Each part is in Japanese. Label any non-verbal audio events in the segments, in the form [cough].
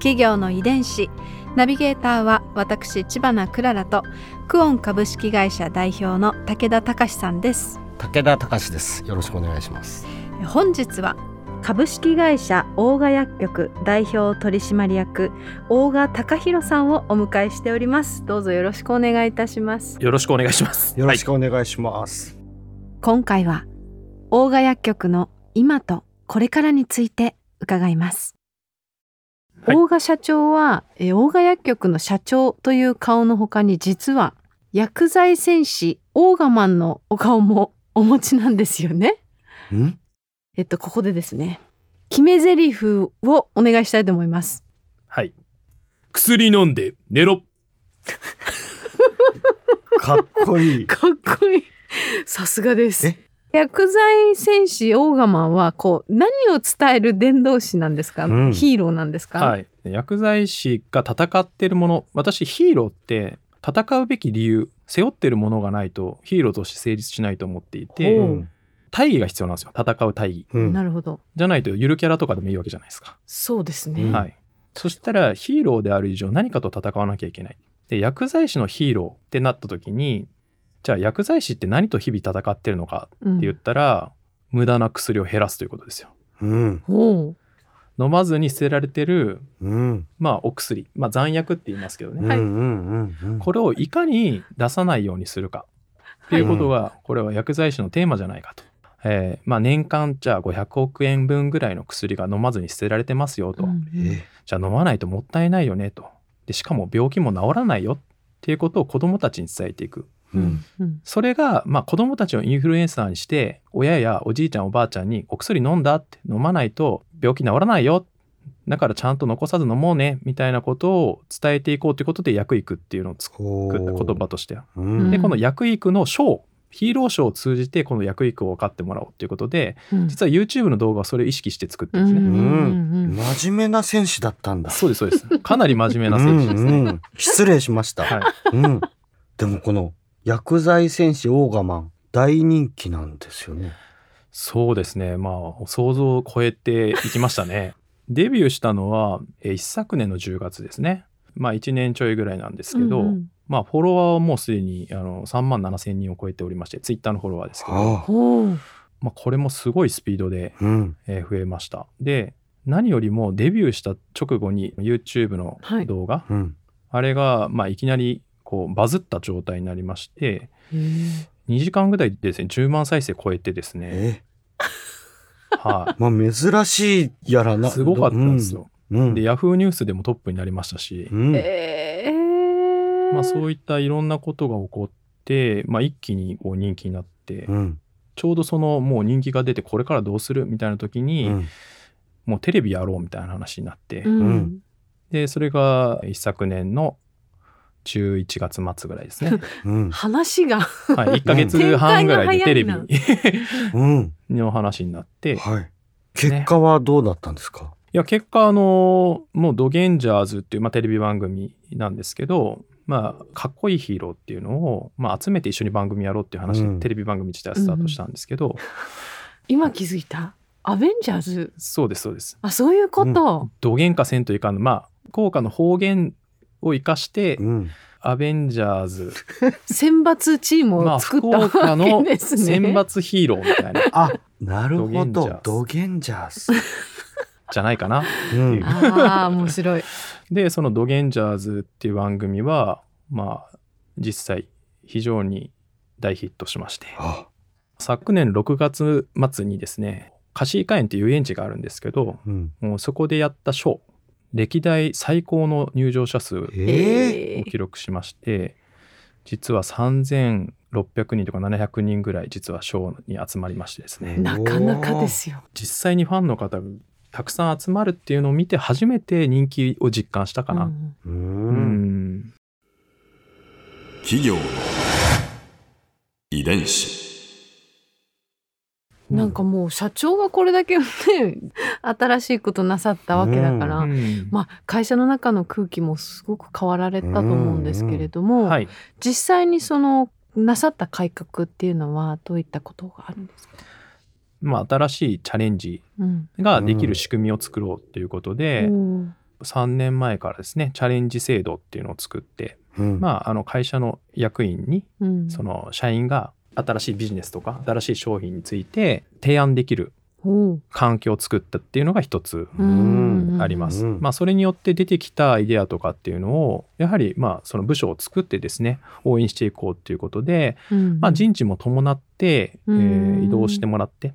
企業の遺伝子。ナビゲーターは私千葉なクララとクオン株式会社代表の武田隆さんです。武田隆です。よろしくお願いします。本日は株式会社大賀薬局代表取締役大賀隆弘さんをお迎えしております。どうぞよろしくお願いいたします。よろしくお願いします。よろしくお願いします、今回は大賀薬局の今とこれからについて伺います、はい。大賀社長はえー大賀薬局の社長という顔の他に実は薬剤戦士オーガマンのお顔もお持ちなんですよね。ん？えっとここでですね。決め台詞をお願いしたいと思います。はい。薬飲んで寝ろ。[laughs] かっこいい。かっこいい。さすがです。え？薬剤戦士オーガマンはこう何を伝える伝道師なんですか、うんヒーローなんですか、はい。薬剤師が戦ってるもの、私ヒーローって戦うべき理由、背負ってるものがないとヒーローとして成立しないと思っていてほう、うん大義が必要なんですよ。戦う大義。うんなるほどじゃないとゆるキャラとかでもいいわけじゃないですか。そうですね、うんはい。そしたらヒーローである以上何かと戦わなきゃいけない。で、薬剤師のヒーローってなった時に、じゃあ薬剤師って何と日々戦ってるのかうん。って言ったら、無駄な薬を減らすということですよ。うん。ほ飲まずに捨てられてる、うん。まあ、お薬、まあ、残薬って言いますけどね、はいうんうんうん。これをいかに出さないようにするか。っていうことが、これは薬剤師のテーマじゃないかと。えーまあ、年間じゃあ500億円分ぐらいの薬が飲まずに捨てられてますよと、う、うん。えじゃあ飲まないともったいないよねと。でしかも病気も治らないよっていうことを子どもたちに伝えていくうん。うん。それが、まあ、子どもたちをインフルエンサーにして親やおじいちゃんおばあちゃんにお薬飲んだ？って飲まないと病気治らないよだからちゃんと残さず飲もうねみたいなことを伝えていこうということで薬育っていうのを作った言葉として。はうん。でこの薬育の賞ヒーロー賞を通じてこの薬育を分かってもらおうということでうん。実は YouTube の動画はそれを意識して作ってるんですね、うん。うん真面目な戦士だったんだ。そうですそうです。かなり真面目な選手です。ね、うんうん。失礼しました、はい。うん、でもこの薬剤戦士オーガマン大人気なんですよね。そうですね。まあ想像を超えていきましたね。[laughs] デビューしたのはえー一昨年の10月ですね。まあ1年ちょいぐらいなんですけど、うんうん。まあフォロワーはもうすでにあの3万7千人を超えておりましてツイッターのフォロワーですけど、はあ。まあ、これもすごいスピードで、うん。えー増えました。で何よりもデビューした直後に YouTube のはい。動画、うん。あれがまあいきなりこうバズった状態になりましてへえ。2時間ぐらいでですね10万再生超えてですね、え？は [laughs] まあ珍しいやらい、な。すごかったんですよ。うん、うん。で、ヤフーニュースでもトップになりましたし、うん。ええ。まあ、そういったいろんなことが起こって、まあ、一気にこう人気になって、うん。ちょうどそのもう人気が出てこれからどうするみたいな時に、うん。もうテレビやろうみたいな話になって、でそれが一昨年の11月末ぐらいですね、うん。話が。はい、1ヶ月半ぐらいでテレビの話になって、いはい。結果はどうだったんですか、や結果あのもうドゲンジャーズっていう、まあ、テレビ番組なんですけどまあかっこいいヒーローっていうのを、まあ、集めて一緒に番組やろうっていう話で、うん。テレビ番組自体はスタートしたんですけど、今気づいた？アベンジャーズ？そうですそうです。あそういうこと、どげんかせんといかんのまあ効果の方言を生かして、うん。アベンジャーズ、[laughs] 選抜チームまあ、を作っ福たわ岡のけですね、選抜ヒーローみたいな。あなるほど。ドゲンジャーズ、じゃないかな。うん。ああ面白い。でその「ドゲンジャーズ」っていう番組はまあ実際非常に大ヒットしまして。あ。昨年6月末にですね貸井花園っていう遊園地があるんですけどうん、もうそこでやったショー歴代最高の入場者数を記録しまして実は3600人とか700人ぐらい実はショーに集まりましてですね。なかなかですよ。実際にファンの方たくさん集まるっていうのを見て初めて人気を実感したかな。うん。企業の遺伝子なんかもう社長がこれだけね [laughs] 新しいことなさったわけだから、うん。まあ会社の中の空気もすごく変わられたと思うんですけれども、はい、実際にそのなさった改革っていうのはどういったことがあるんですか、まあ、新しいチャレンジうん。ができる仕組みを作ろうということで、うん。3年前からですねチャレンジ制度っていうのを作って、うん。まあ、あの会社の役員にうん。その社員が新しいビジネスとか新しい商品について提案できる環境を作ったっていうのが一つうん。あります。うん。まあ、それによって出てきたアイデアとかっていうのをやはりまあその部署を作ってですね応援していこうっていうことで、うん。まあ、人事も伴って、え移動してもらって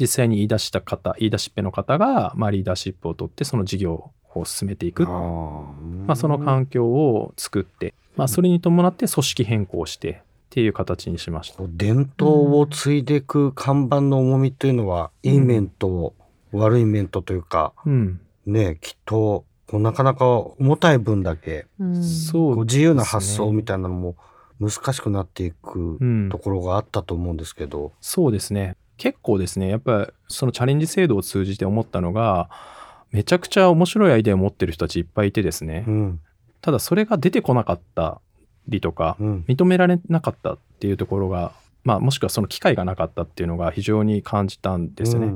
実際に言い出した方言い出しっぺの方が、まあ、リーダーシップを取ってその事業を進めていく、まあ、その環境を作って、まあ、それに伴って組織変更してっていう形にしました。伝統を継いでいく看板の重みというのは、いい面と悪い面とというかうん、ねきっとなかなか重たい分だけうん自由な発想みたいなのも難しくなっていくうん。ところがあったと思うんですけど、そうですね。結構ですね。やっぱりそのチャレンジ制度を通じて思ったのがめちゃくちゃ面白いアイデアを持ってる人たちいっぱいいてですね、うん。ただそれが出てこなかったりとかうん。認められなかったっていうところが、まあ、もしくはその機会がなかったっていうのが非常に感じたんですね。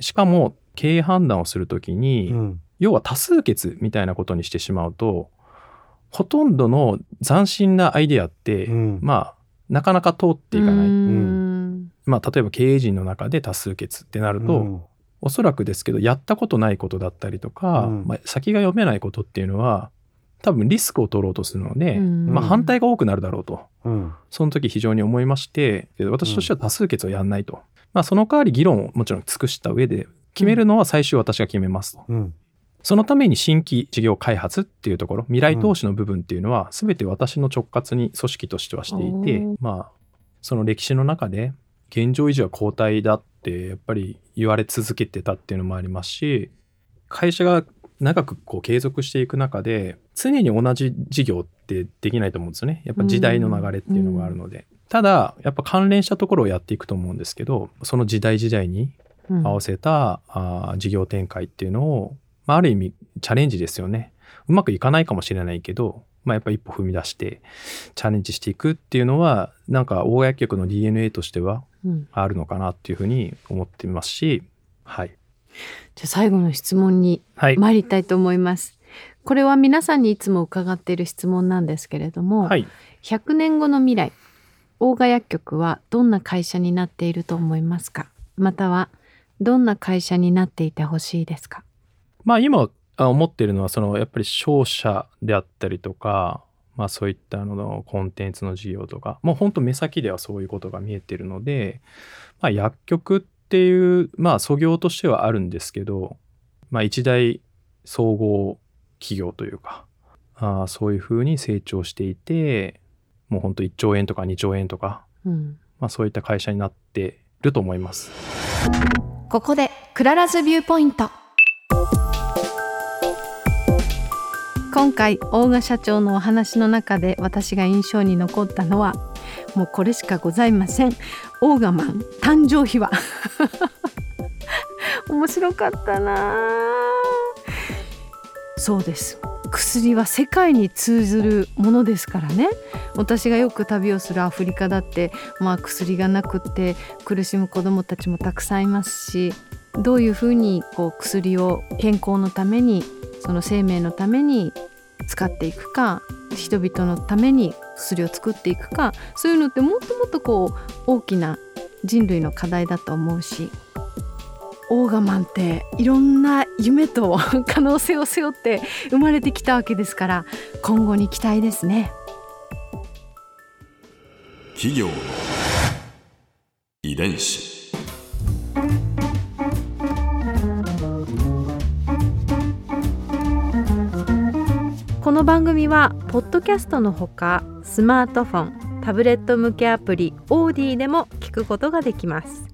しかも経営判断をするときに、うん。要は多数決みたいなことにしてしまうとほとんどの斬新なアイデアって、うん。まあなかなか通っていかない、うん。まあ、例えば経営陣の中で多数決ってなると、うん。おそらくですけどやったことないことだったりとか、うん。まあ、先が読めないことっていうのは多分リスクを取ろうとするので、うん。まあ、反対が多くなるだろうと。うん。その時非常に思いましてで私としては多数決をやんないと、まあ、その代わり議論をもちろん尽くした上で決めるのは最終私が決めますと。うん。そのために新規事業開発っていうところ未来投資の部分っていうのは全て私の直轄に組織としてはしていて、まあその歴史の中で現状維持は後退だってやっぱり言われ続けてたっていうのもありますし会社が長くこう継続していく中で常に同じ事業ってできないと思うんですよねやっぱ時代の流れっていうのがあるので、ただやっぱ関連したところをやっていくと思うんですけどその時代時代にうん合わせた、あー事業展開っていうのを、まあ、ある意味チャレンジですよね。うまくいかないかもしれないけど、まあ、やっぱ一歩踏み出してチャレンジしていくっていうのはなんか大薬局の DNA としてはうんあるのかなっていうふうに思ってますし、はい。じゃあ最後の質問にはい。参りたいと思います。これは皆さんにいつも伺っている質問なんですけれども、はい。100年後の未来大賀薬局はどんな会社になっていると思いますか？またはどんな会社になっていてほしいですか？まあ今あ思っているのはそのやっぱり商社であったりとか、まあそういったののコンテンツの事業とかもう本当目先ではそういうことが見えてるので、まあ、薬局っていうまあ創業としてはあるんですけど、まあ、一大総合企業というかあーそういうふうに成長していてもう本当1兆円とか2兆円とか、うん。まあ、そういった会社になってると思います。ここでクララズビューポイント。今回大賀社長のお話の中で私が印象に残ったのはもうこれしかございません。オーガマン誕生秘話。[laughs] 面白かったなそうです。薬は世界に通ずるものですからね。私がよく旅をするアフリカだってまあ薬がなくって苦しむ子どもたちもたくさんいますしどういうふうにこう薬を健康のためにその生命のために使っていくか人々のために薬を作っていくかそういうのってもっともっとこう大きな人類の課題だと思うしオーガマンっていろんな夢と可能性を背負って生まれてきたわけですから今後に期待ですね。企業の遺伝子この番組はポッドキャストのほかスマートフォンタブレット向けアプリオーディでも聞くことができます